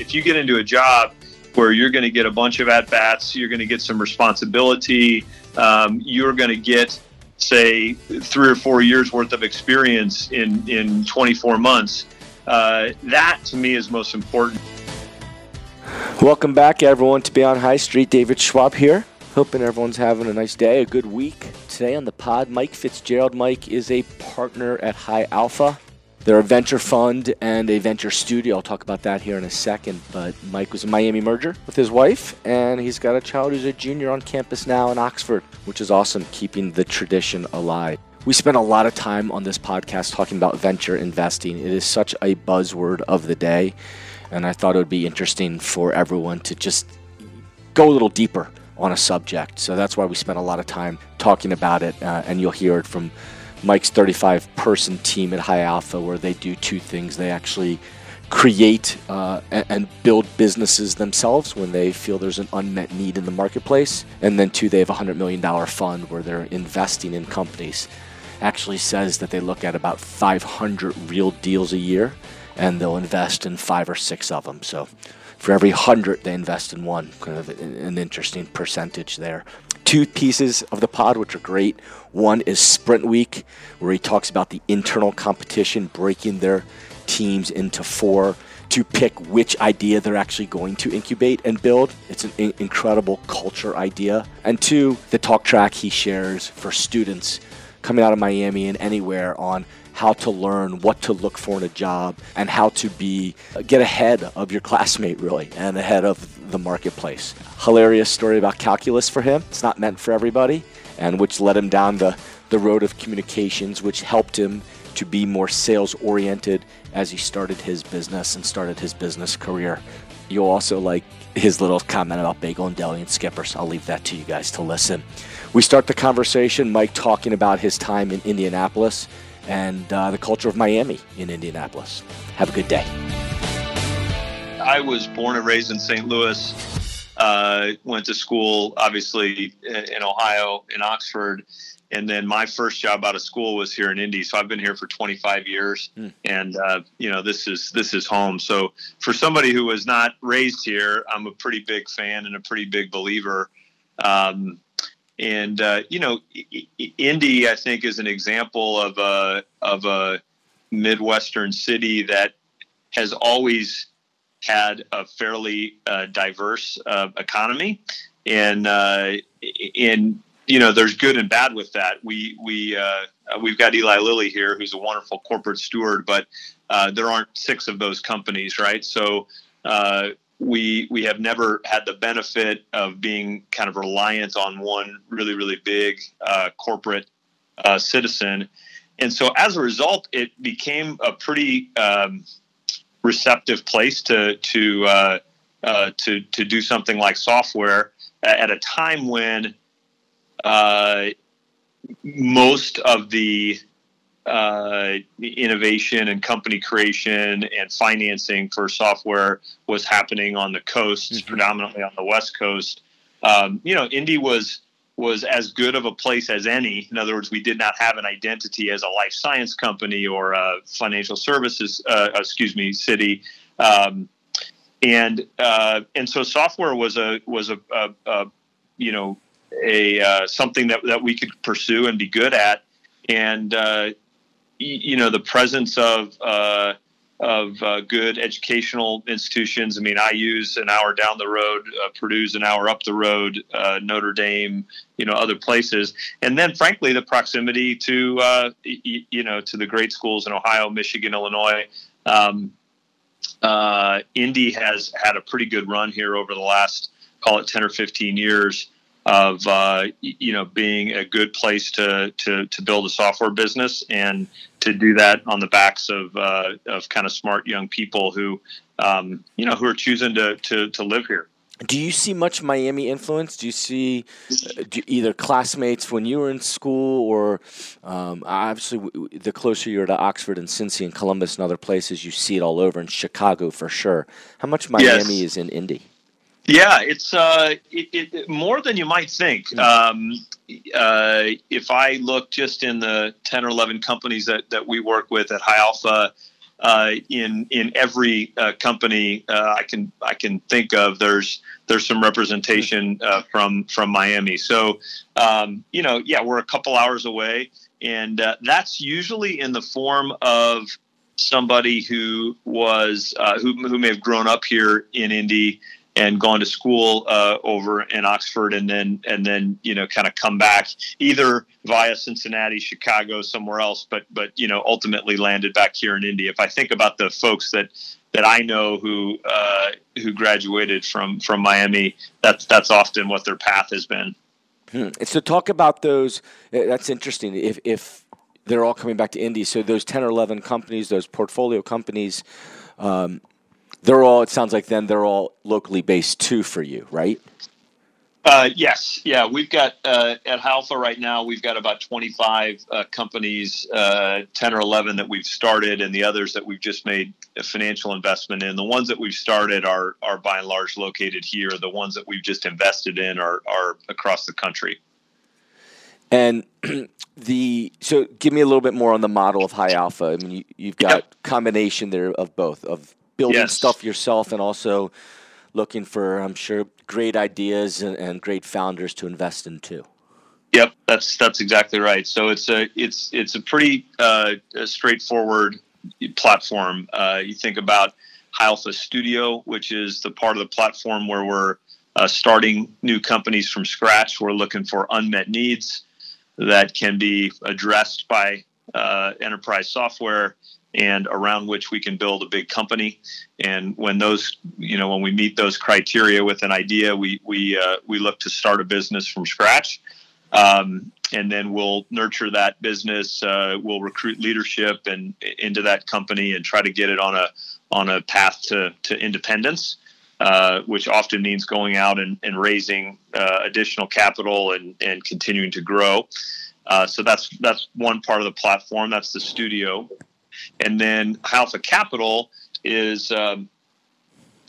if you get into a job where you're going to get a bunch of at bats, you're going to get some responsibility, um, you're going to get say three or four years worth of experience in in 24 months. Uh, that to me is most important. Welcome back, everyone, to Beyond High Street. David Schwab here. Hoping everyone's having a nice day, a good week. Today on the pod, Mike Fitzgerald. Mike is a partner at High Alpha. They're a venture fund and a venture studio. I'll talk about that here in a second. But Mike was a Miami merger with his wife, and he's got a child who's a junior on campus now in Oxford, which is awesome, keeping the tradition alive. We spend a lot of time on this podcast talking about venture investing. It is such a buzzword of the day, and I thought it would be interesting for everyone to just go a little deeper on a subject. So that's why we spent a lot of time talking about it, uh, and you'll hear it from Mike's 35 person team at High Alpha, where they do two things. They actually create uh, and build businesses themselves when they feel there's an unmet need in the marketplace. And then, two, they have a $100 million fund where they're investing in companies. Actually, says that they look at about 500 real deals a year and they'll invest in five or six of them. So, for every 100 they invest in one, kind of an interesting percentage there two pieces of the pod which are great. One is Sprint Week, where he talks about the internal competition, breaking their teams into four to pick which idea they're actually going to incubate and build. It's an in- incredible culture idea. And two, the talk track he shares for students coming out of Miami and anywhere on how to learn what to look for in a job and how to be get ahead of your classmate really and ahead of the marketplace. Hilarious story about calculus for him. It's not meant for everybody, and which led him down the, the road of communications, which helped him to be more sales oriented as he started his business and started his business career. You'll also like his little comment about bagel and deli and skippers. I'll leave that to you guys to listen. We start the conversation, Mike talking about his time in Indianapolis and uh, the culture of Miami in Indianapolis. Have a good day. I was born and raised in St. Louis. Uh, went to school, obviously, in Ohio, in Oxford. And then my first job out of school was here in Indy. So I've been here for 25 years, mm. and uh, you know this is this is home. So for somebody who was not raised here, I'm a pretty big fan and a pretty big believer. Um, and uh, you know, Indy, I think, is an example of a of a midwestern city that has always had a fairly uh, diverse uh, economy, and uh, in you know, there's good and bad with that. We we uh, we've got Eli Lilly here, who's a wonderful corporate steward, but uh, there aren't six of those companies, right? So we we have never had the benefit of being kind of reliant on one really really big uh, corporate uh, citizen, and so as a result, it became a pretty um, receptive place to to uh, uh to to do something like software at a time when uh, most of the uh, innovation and company creation and financing for software was happening on the coasts, mm-hmm. predominantly on the West Coast. Um, you know, Indy was was as good of a place as any. In other words, we did not have an identity as a life science company or a financial services, uh, excuse me, city. Um, and uh, and so software was a was a, a, a you know a uh, something that that we could pursue and be good at. And uh, you know the presence of uh, of uh, good educational institutions. I mean, IU's an hour down the road, uh, Purdue's an hour up the road, uh, Notre Dame, you know, other places, and then frankly the proximity to uh, y- you know to the great schools in Ohio, Michigan, Illinois. Um, uh, Indy has had a pretty good run here over the last call it ten or fifteen years of uh, you know being a good place to, to to build a software business and to do that on the backs of uh, of kind of smart young people who um, you know who are choosing to, to to live here. Do you see much Miami influence? Do you see uh, do either classmates when you were in school, or um, obviously the closer you're to Oxford and Cincy and Columbus and other places, you see it all over in Chicago for sure. How much Miami yes. is in Indy? Yeah, it's uh, it, it, more than you might think. Hmm. Um, uh, if I look just in the ten or eleven companies that, that we work with at High Alpha, uh, in in every uh, company uh, I can I can think of. There's there's some representation uh, from from Miami. So um, you know, yeah, we're a couple hours away, and uh, that's usually in the form of somebody who was uh, who who may have grown up here in Indy and gone to school uh, over in Oxford, and then and then you know kind of come back either via Cincinnati, Chicago, somewhere else, but but you know ultimately landed back here in Indy. If I think about the folks that that I know who uh, who graduated from from Miami, that's that's often what their path has been. Hmm. So talk about those. Uh, that's interesting. If if they're all coming back to Indy, so those ten or eleven companies, those portfolio companies. Um, they're all. It sounds like then they're all locally based too for you, right? Uh, yes, yeah, we've got uh, at High Alpha right now. We've got about 25 uh, companies, uh, 10 or 11 that we've started, and the others that we've just made a financial investment in. The ones that we've started are are by and large located here. The ones that we've just invested in are are across the country. And the so give me a little bit more on the model of High Alpha. I mean, you, have got yep. combination there of both of building yes. stuff yourself and also looking for, I'm sure, great ideas and, and great founders to invest in too. Yep, that's that's exactly right. So it's a it's it's a pretty uh, straightforward platform. Uh, you think about High Alpha Studio, which is the part of the platform where we're uh, starting new companies from scratch. We're looking for unmet needs that can be addressed by uh, enterprise software and around which we can build a big company. And when those, you know, when we meet those criteria with an idea, we we uh, we look to start a business from scratch, um, and then we'll nurture that business. Uh, we'll recruit leadership and into that company and try to get it on a on a path to to independence. Uh, which often means going out and, and raising uh, additional capital and, and continuing to grow. Uh, so that's that's one part of the platform. That's the studio. And then Alpha Capital is um,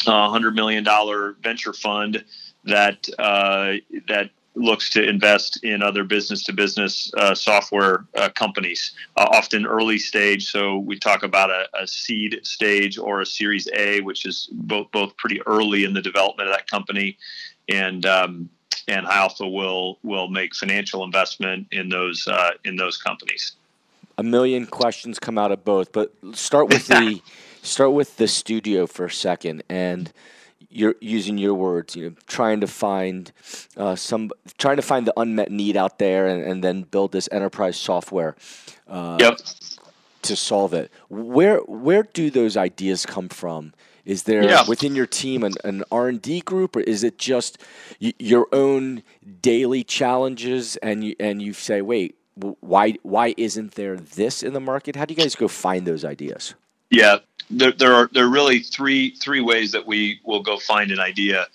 a hundred million dollar venture fund that uh, that looks to invest in other business to business software uh, companies, uh, often early stage. So we talk about a, a, seed stage or a Series A, which is both both pretty early in the development of that company, and um, and Alpha will will make financial investment in those uh, in those companies a million questions come out of both, but start with the start with the studio for a second and you're using your words, you know, trying to find uh, some, trying to find the unmet need out there, and, and then build this enterprise software uh, yep. to solve it. Where where do those ideas come from? Is there yeah. within your team an, an R and D group, or is it just y- your own daily challenges? And you and you say, wait, why why isn't there this in the market? How do you guys go find those ideas? Yeah, there, there are there are really three three ways that we will go find an idea.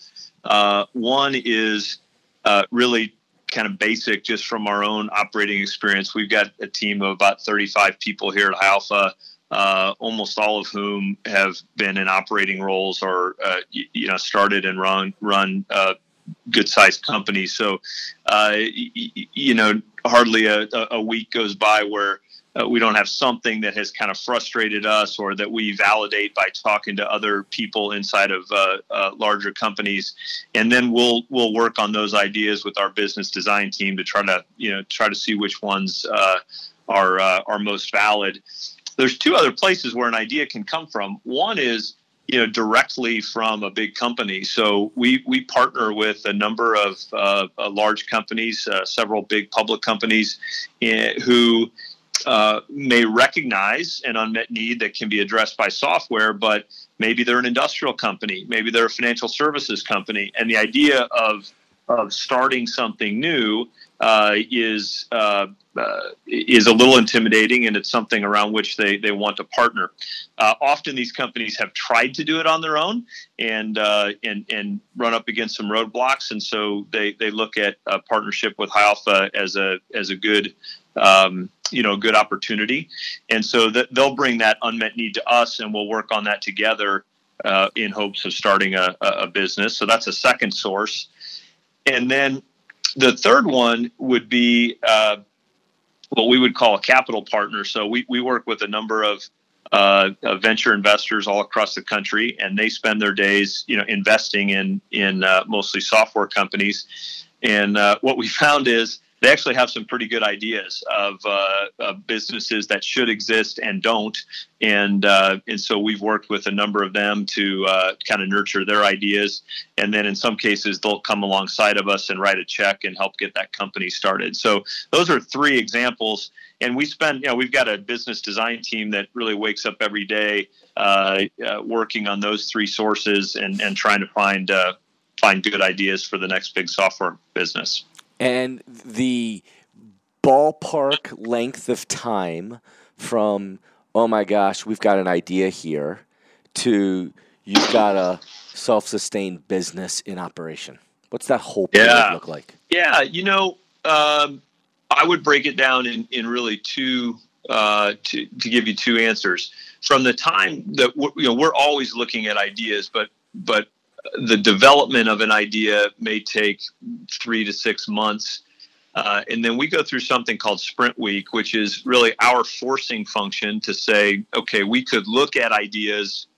Uh, one is uh, really kind of basic, just from our own operating experience. We've got a team of about 35 people here at Alpha, uh, almost all of whom have been in operating roles or uh, you, know started and run run uh, good sized companies. So, uh, you know, hardly a, a week goes by where uh, we don't have something that has kind of frustrated us or that we validate by talking to other people inside of uh, uh, larger companies. And then we'll we'll work on those ideas with our business design team to try to you know try to see which ones uh, are uh, are most valid. There's two other places where an idea can come from. One is you know directly from a big company. So we we partner with a number of uh, uh, large companies, uh, several big public companies, eh, who uh, may recognize an unmet need that can be addressed by software, but maybe they're an industrial company, maybe they're a financial services company, and the idea of of starting something new uh, is uh, uh, is a little intimidating, and it's something around which they they want to partner. Uh, often, these companies have tried to do it on their own and uh, and and run up against some roadblocks, and so they they look at a partnership with High Alpha as a as a good. Um, you know, good opportunity, and so that they'll bring that unmet need to us, and we'll work on that together in hopes of starting a, a business. So that's a second source, and then the third one would be uh, what we would call a capital partner. So we, we work with a number of uh, venture investors all across the country, and they spend their days, you know, investing in in uh, mostly software companies. And uh, what we found is they actually have some pretty good ideas of, uh, of businesses that should exist and don't. And uh, and so we've worked with a number of them to uh, kind of nurture their ideas, and then in some cases they'll come alongside of us and write a check and help get that company started. So those are three examples. And we spend, you know, we've got a business design team that really wakes up every day uh, uh, working on those three sources and, and trying to find uh, find good ideas for the next big software business and the ballpark length of time from oh my gosh we've got an idea here to you've got a self-sustained business in operation. What's that whole period yeah. look like? Yeah you know um, i would break it down in, in really two uh, to, to give you two answers. From the time that you know we're always looking at ideas but but the development of an idea may take three to six months. Uh, and then we go through something called Sprint Week, which is really our forcing function to say, okay, we could look at ideas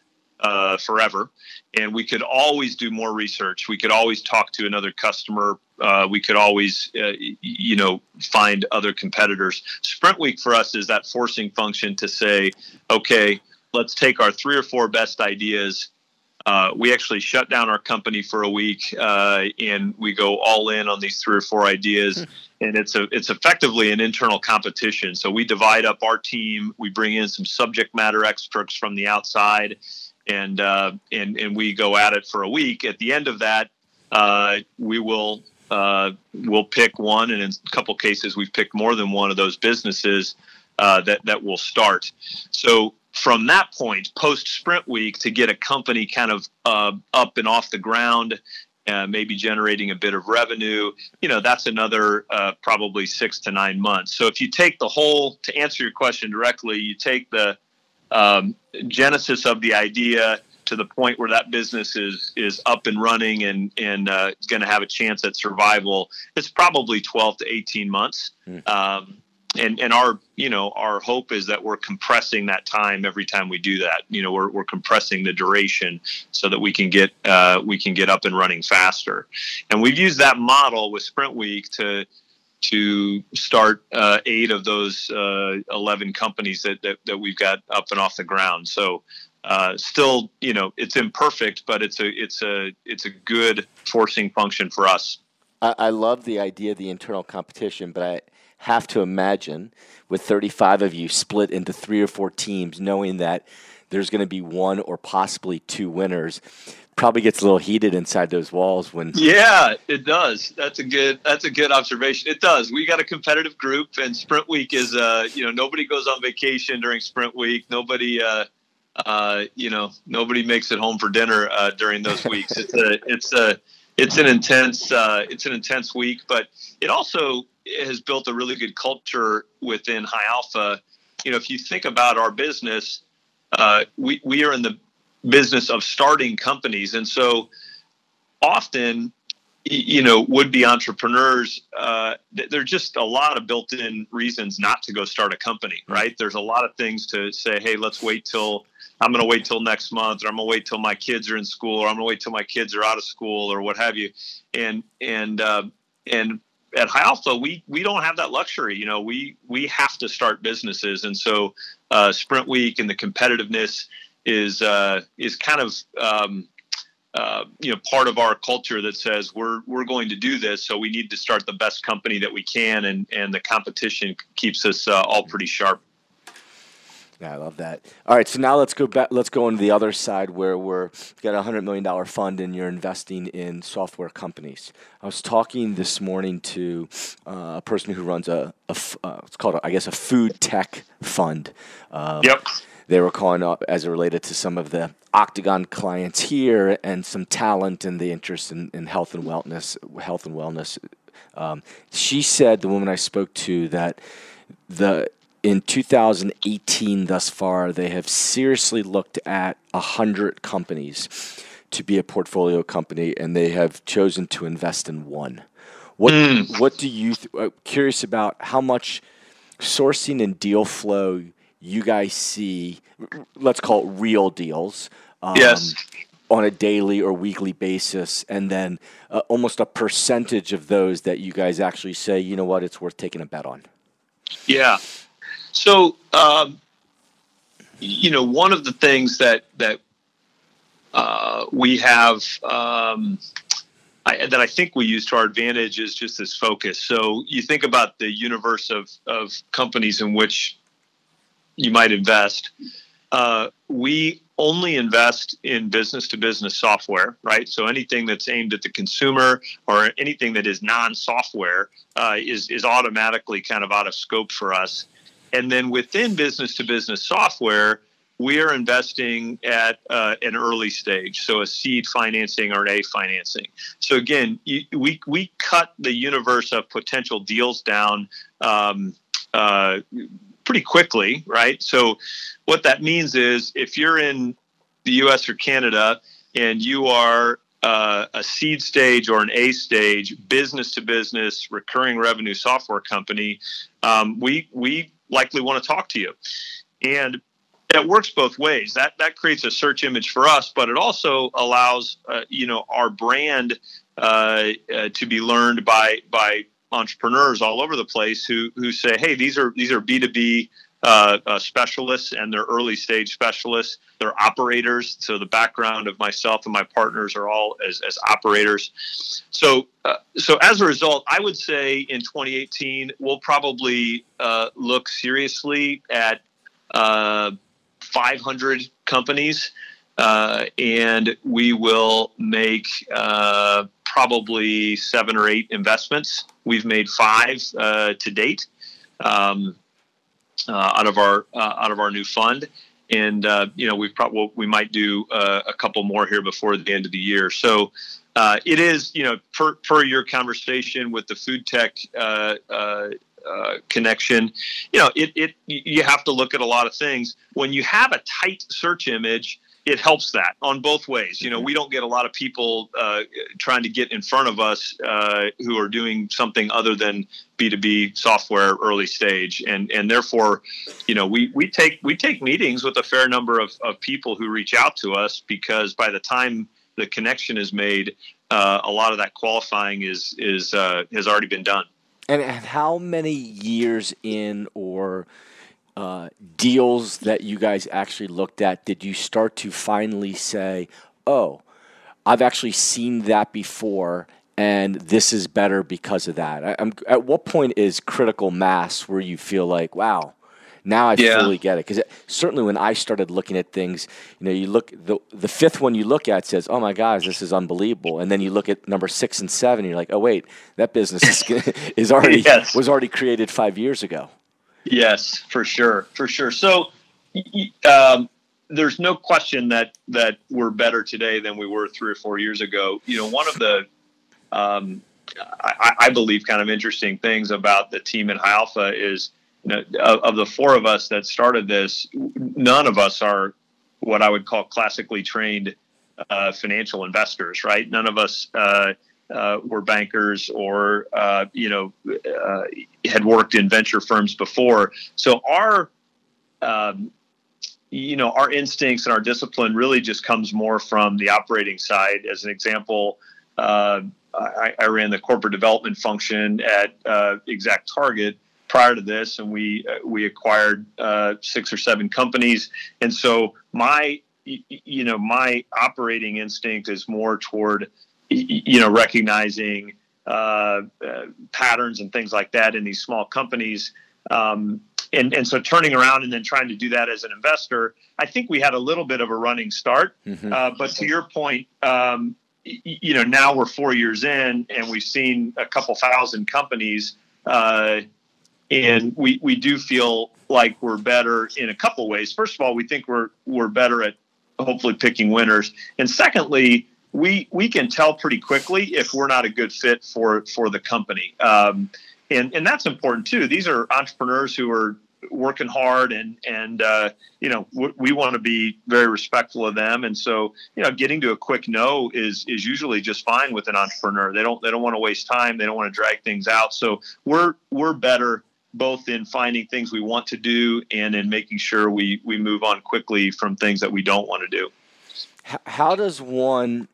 uh, forever, and we could always do more research. We could always talk to another customer. Uh, we could always, uh, you know, find other competitors. Sprint Week for us is that forcing function to say, okay, let's take our three or four best ideas uh, we actually shut down our company for a week uh, and we go all in on these three or four ideas. Hmm. and it's a it's effectively an internal competition. So we divide up our team. We bring in some subject matter experts from the outside, and uh, and and we go at it for a week. At the end of that, uh, we will uh, we'll pick one, and in a couple cases, we've picked more than one of those businesses uh, that that will start. So from that point, post sprint week, to get a company kind of uh, up and off the ground, uh, maybe generating a bit of revenue, you know, that's another uh, probably six to nine months. So if you take the whole, to answer your question directly, you take the um, genesis of the idea to the point where that business is is up and running and and uh, going to have a chance at survival. It's probably twelve to eighteen months. Mm. Um, and and our you know our hope is that we're compressing that time every time we do that. You know we're, we're compressing the duration so that we can get uh, we can get up and running faster. And we've used that model with sprint week to to start uh, eight of those uh, 11 companies that, that, that we've got up and off the ground. So uh, still you know it's imperfect but it's a it's a it's a good forcing function for us. I, I love the idea of the internal competition but i have to imagine with 35 of you split into three or four teams, knowing that there's going to be one or possibly two winners. Probably gets a little heated inside those walls when. Yeah, it does. That's a good. That's a good observation. It does. We got a competitive group, and Sprint Week is. Uh, you know, nobody goes on vacation during Sprint Week. Nobody. Uh, uh, you know, nobody makes it home for dinner uh, during those weeks. It's a. It's a. It's an intense. Uh, it's an intense week, but it also has built a really good culture within High Alpha. You know, if you think about our business, uh, we we are in the business of starting companies, and so often, you know, would be entrepreneurs. Uh, there's just a lot of built-in reasons not to go start a company, right? There's a lot of things to say. Hey, let's wait till I'm going to wait till next month, or I'm going to wait till my kids are in school, or I'm going to wait till my kids are out of school, or what have you. And and uh, and at High Alpha, we we don't have that luxury. You know, we we have to start businesses, and so uh, Sprint Week and the competitiveness is uh, is kind of um, uh, you know part of our culture that says we're we're going to do this, so we need to start the best company that we can, and and the competition keeps us uh, all pretty sharp. Yeah, I love that. All right, so now let's go back. Let's go on the other side where we're got a hundred million dollar fund and you're investing in software companies. I was talking this morning to uh, a person who runs a, a uh, it's called a, I guess a food tech fund. Um, yep. They were calling up as it related to some of the Octagon clients here and some talent and the interest in, in health and wellness, health and wellness. Um, she said, the woman I spoke to, that the in 2018 thus far, they have seriously looked at 100 companies to be a portfolio company, and they have chosen to invest in one. What, mm. what do you, th- uh, curious about how much sourcing and deal flow you guys see, let's call it real deals. Um, yes. On a daily or weekly basis, and then uh, almost a percentage of those that you guys actually say, you know what, it's worth taking a bet on. Yeah. So, um, you know, one of the things that that uh, we have um, I, that I think we use to our advantage is just this focus. So you think about the universe of, of companies in which you might invest. Uh, we only invest in business to business software, right? So anything that's aimed at the consumer or anything that is non software uh, is, is automatically kind of out of scope for us. And then within business to business software, we are investing at uh, an early stage, so a seed financing or an A financing. So again, you, we we cut the universe of potential deals down um, uh, pretty quickly, right? So what that means is if you're in the U.S. or Canada and you are uh, a seed stage or an A stage business to business recurring revenue software company, um, we we likely want to talk to you. And it works both ways. That that creates a search image for us, but it also allows uh, you know our brand uh, uh, to be learned by by entrepreneurs all over the place who who say, hey, these are these are B two B uh, uh, specialists and they're early stage specialists. They're operators. So the background of myself and my partners are all as, as operators. So uh, so as a result, I would say in 2018 we'll probably look seriously at 500 companies, uh, and we will make uh, probably seven or eight investments. We've made five uh, to date um, uh, out of our uh, out of our new fund, and uh, you know we probably we might do a couple more here before the end of the year. So. it is, you know, per, per your conversation with the food tech uh, connection. You know, it, it you have to look at a lot of things. When you have a tight search image, it helps that on both ways. You know, we don't get a lot of people uh, trying to get in front of us uh, who are doing something other than B two B software early stage, and and therefore, you know, we we take we take meetings with a fair number of, of people who reach out to us because by the time the connection is made, uh, a lot of that qualifying is is uh, has already been done. And, and how many years in or uh, deals that you guys actually looked at did you start to finally say, oh, I've actually seen that before and this is better because of that? I, at what point is critical mass where you feel like, wow, now I yeah. fully get it because certainly when I started looking at things, you know, you look the the fifth one you look at says, "Oh my gosh, this is unbelievable," and then you look at number six and seven, and you're like, "Oh wait, that business is, is already yes. was already created five years ago." Yes, for sure, for sure. So. Um, there's no question that that we're better today than we were three or four years ago. You know, one of the um, I, I, believe kind of interesting things about the team High Alpha is know, of the four of us that started this, none of us are what I would call classically trained uh, financial investors, right? None of us uh, uh, were bankers or uh, you know uh, had worked in venture firms before. So our um, you know our instincts and our discipline really just comes more from the operating side. As an example. Uh, I, I, ran the corporate development function at ExactTarget, prior to this, and we uh, we acquired uh, six or seven companies. And so my you know my operating instinct is more toward you know recognizing uh, uh, patterns and things like that in these small companies. Um, and, and so turning around and then trying to do that as an investor, I think we had a little bit of a running start. Mm-hmm. Uh, but to your point, um, you know, now we're four years in and we've seen a couple thousand companies uh, and we we do feel like we're better in a couple ways. First of all, we think we're we're better at hopefully picking winners, and secondly, we we can tell pretty quickly if we're not a good fit for for the company. Um, and and that's important too. These are entrepreneurs who are working hard and and uh, you know we want to be very respectful of them and so you know getting to a quick no is is usually just fine with an entrepreneur they don't they don't want to waste time they don't want to drag things out so we're we're better both in finding things we want to do and in making sure we we move on quickly from things that we don't want to do. How does one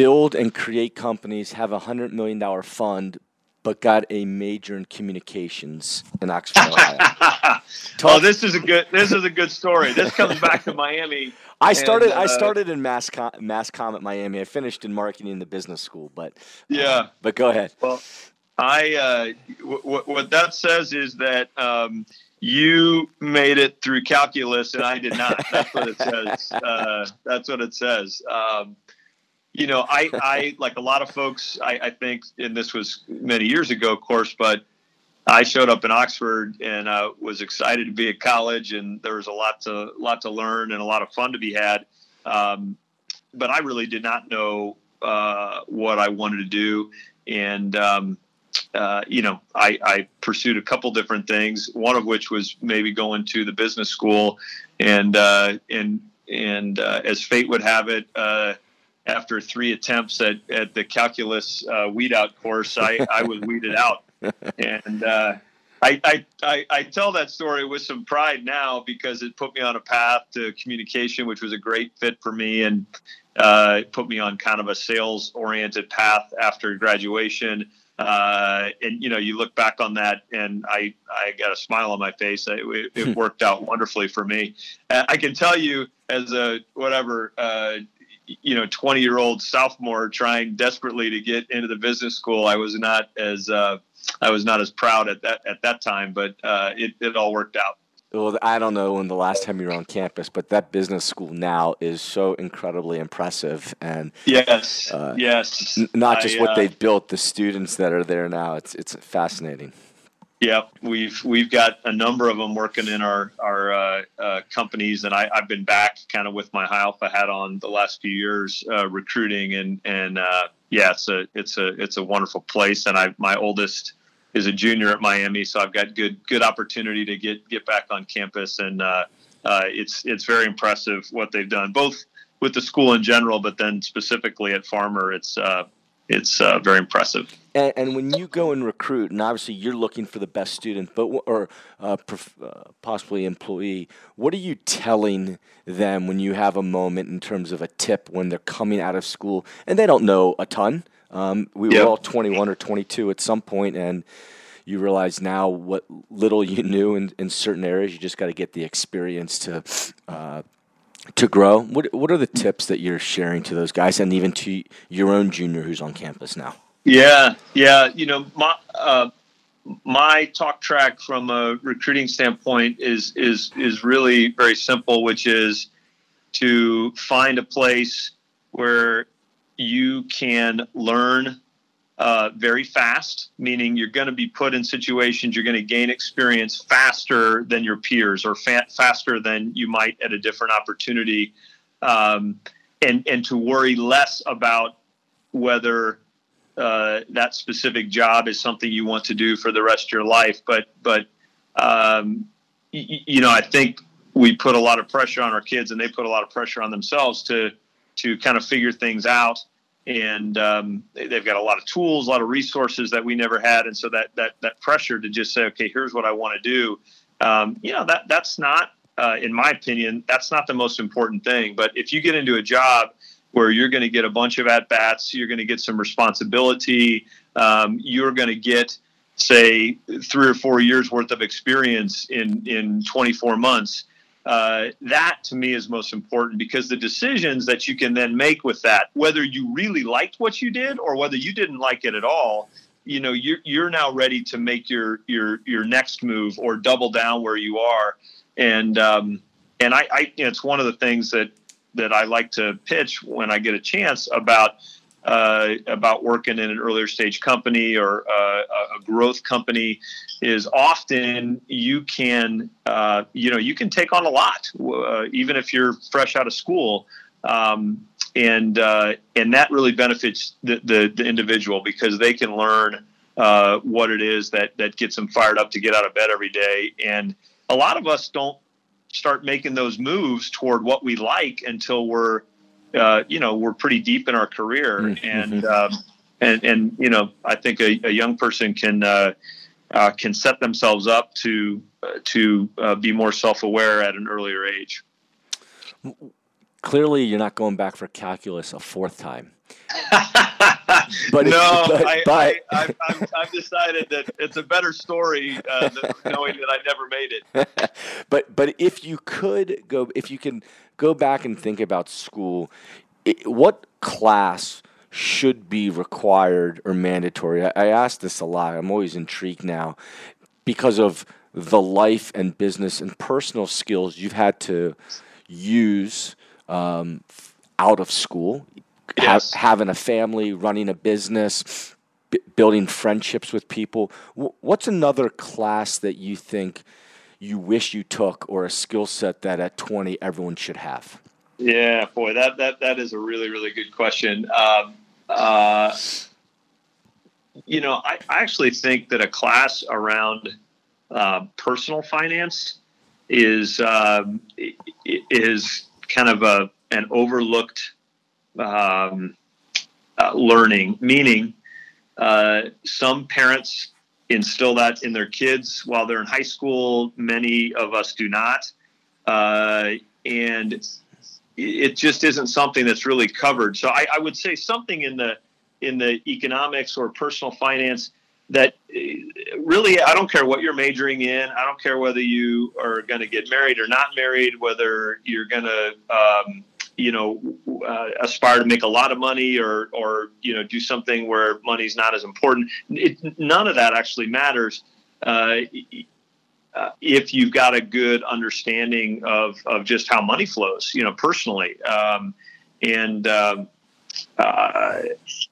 build and create companies, have a hundred million dollar fund, but got a major in communications in Oxford, Ohio. oh, this is a good this is a good story. This comes back to Miami. I started and, uh, I started in mass com, mass com at Miami. I finished in marketing in the business school, but yeah. Uh, but go ahead. Well, I uh, w- w- what that says is that um, you made it through calculus and I did not. That's what it says. Uh, that's what it says. Um, you know, I, I like a lot of folks. I, I think, and this was many years ago, of course, but I showed up in Oxford and uh, was excited to be at college, and there was a lot to lot to learn and a lot of fun to be had. Um, but I really did not know uh, what I wanted to do, and um, uh, you know, I, I, pursued a couple different things. One of which was maybe going to the business school, and uh, and and uh, as fate would have it uh, after three attempts at, at the calculus uh, weed out course, I, I was weeded out. And uh, I, I, I, I, tell that story with some pride now because it put me on a path to communication, which was a great fit for me and uh, put me on kind of a sales oriented path after graduation. Uh, and you know, you look back on that, and I I got a smile on my face. It, it worked out wonderfully for me. I can tell you, as a whatever uh, you know 20 year old sophomore trying desperately to get into the business school i was not as uh, i was not as proud at that at that time but uh, it, it all worked out. Well i don't know when the last time you were on campus but that business school now is so incredibly impressive and yes uh, yes. n- not just I, what uh, they've built the students that are there now it's it's fascinating yeah, we've we've got a number of them working in our our uh, uh, companies, and I, have been back kind of with my High Alpha hat on the last few years, uh, recruiting, and and uh, yeah, it's a it's a it's a wonderful place, and I my oldest is a junior at Miami, so I've got good good opportunity to get get back on campus, and uh, uh, it's it's very impressive what they've done, both with the school in general, but then specifically at Farmer, it's it's very impressive. And, and, when you go and recruit, and obviously you're looking for the best student, but or uh, prof, uh, possibly employee, what are you telling them when you have a moment in terms of a tip when they're coming out of school and they don't know a ton? Um, we yep. were all 21 or 22 at some point, and you realize now what little you knew in, in certain areas. You just got to get the experience to uh, to grow. What what are the tips that you're sharing to those guys, and even to your own junior who's on campus now? Yeah, yeah. You know, my uh, my talk track from a recruiting standpoint is is is really very simple, which is to find a place where you can learn uh, very fast, meaning you're going to be put in situations you're going to gain experience faster than your peers or fa- faster than you might at a different opportunity, um, and and to worry less about whether uh, that specific job is something you want to do for the rest of your life. But but um, y- you know, I think we put a lot of pressure on our kids, and they put a lot of pressure on themselves to to kind of figure things out and um, they've got a lot of tools, a lot of resources that we never had, and so that that that pressure to just say, okay, here's what I want to do, um, you know, that that's not, uh, in my opinion, that's not the most important thing. But if you get into a job where you're going to get a bunch of at bats, you're going to get some responsibility, um, you're going to get say three or four years worth of experience in in 24 months uh, that to me is most important because the decisions that you can then make with that, whether you really liked what you did or whether you didn't like it at all, you know, you're, you're now ready to make your, your, your next move or double down where you are. And, um, and I, I you know, it's one of the things that, that I like to pitch when I get a chance about, uh, about working in an earlier stage company or uh, a growth company is often you can uh, you know you can take on a lot uh, even if you're fresh out of school. Um, and uh, and that really benefits the, the, the individual because they can learn uh, what it is that that gets them fired up to get out of bed every day. And a lot of us don't start making those moves toward what we like until we're uh, you know we're pretty deep in our career mm-hmm. and um, and and you know I think a, a young person can uh, uh, can set themselves up to uh, to uh, be more self-aware at an earlier age. Clearly, you're not going back for calculus a fourth time. but no, but, I, but I, have decided that it's a better story uh, knowing that I never made it. but but if you could go, if you can go back and think about school, it, what class should be required or mandatory? I, I ask this a lot. I'm always intrigued now because of the life and business and personal skills you've had to use um, out of school, yes. ha- having a family, running a business, b- building friendships with people. W- what's another class that you think you wish you took, or a skill set that at 20 everyone should have? Yeah, boy, that that that is a really really good question. Um, uh, you know, I, I, actually think that a class around uh, personal finance is um, is kind of a an overlooked um, uh, learning. Meaning, uh, some parents instill that in their kids while they're in high school. Many of us do not, uh, and it just isn't something that's really covered. So I, I, would say something in the in the economics or personal finance that really I don't care what you're majoring in. I don't care whether you are going to get married or not married, whether you're going to um, you know uh, aspire to make a lot of money or or you know do something where money's not as important. It, none of that actually matters. Uh, uh, if you've got a good understanding of, of just how money flows, you know, personally. Um, and um, uh,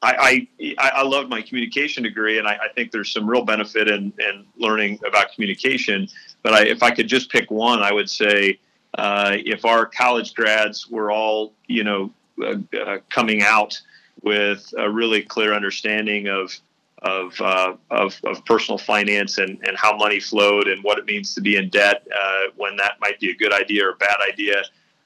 I, I, I loved my communication degree, and I, I, think there's some real benefit in, in learning about communication. But I, if I could just pick one, I would say uh, if our college grads were all, you know, uh, uh, coming out with a really clear understanding of of, uh, of, of personal finance and, and how money flowed and what it means to be in debt uh, when that might be a good idea or a bad idea.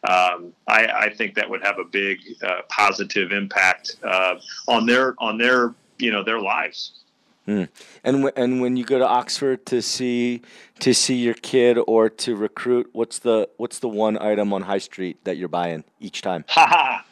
Um, I, I, think that would have a big uh, positive impact uh, on their on their you know their lives. Mm. And w- and when you go to Oxford to see to see your kid or to recruit, what's the what's the one item on High Street that you're buying each time? Ha ha,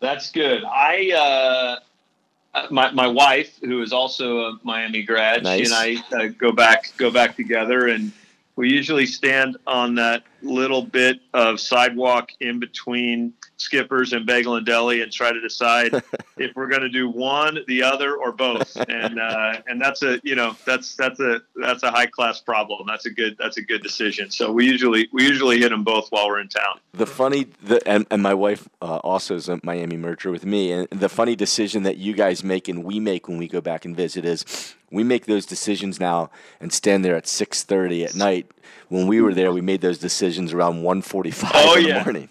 that's good. I uh, uh, my my wife, who is also a Miami grad, nice. she and I uh, go back go back together, and we usually stand on that little bit of sidewalk in between Skippers and Bagel and Deli and try to decide if we're going to do one, the other, or both. And uh, and that's a you know that's that's a that's a high class problem. That's a good that's a good decision. So we usually we usually hit them both while we're in town. The funny the and, and my wife uh, also is a Miami merger with me. And the funny decision that you guys make and we make when we go back and visit is we make those decisions now and stand there at six thirty at night. When we were there, we made those decisions around one forty five oh, in the yeah. morning.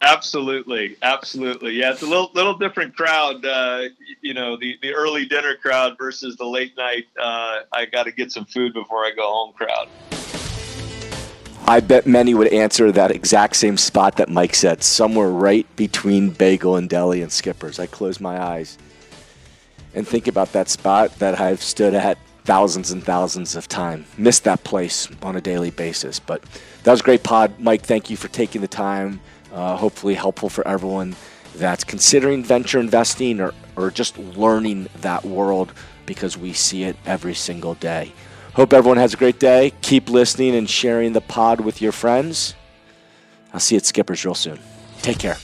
Absolutely, absolutely. Yeah, it's a little little different crowd. Uh, you know, the the early dinner crowd versus the late night. Uh, I got to get some food before I go home crowd. I bet many would answer that exact same spot that Mike said, somewhere right between Bagel and Deli and Skippers. I close my eyes and think about that spot that I've stood at thousands and thousands of times. Missed that place on a daily basis. But that was great pod. Mike, thank you for taking the time uh, hopefully helpful for everyone that's considering venture investing or, or just learning that world because we see it every single day. Hope everyone has a great day. Keep listening and sharing the pod with your friends. I'll see you at Skippers real soon. Take care.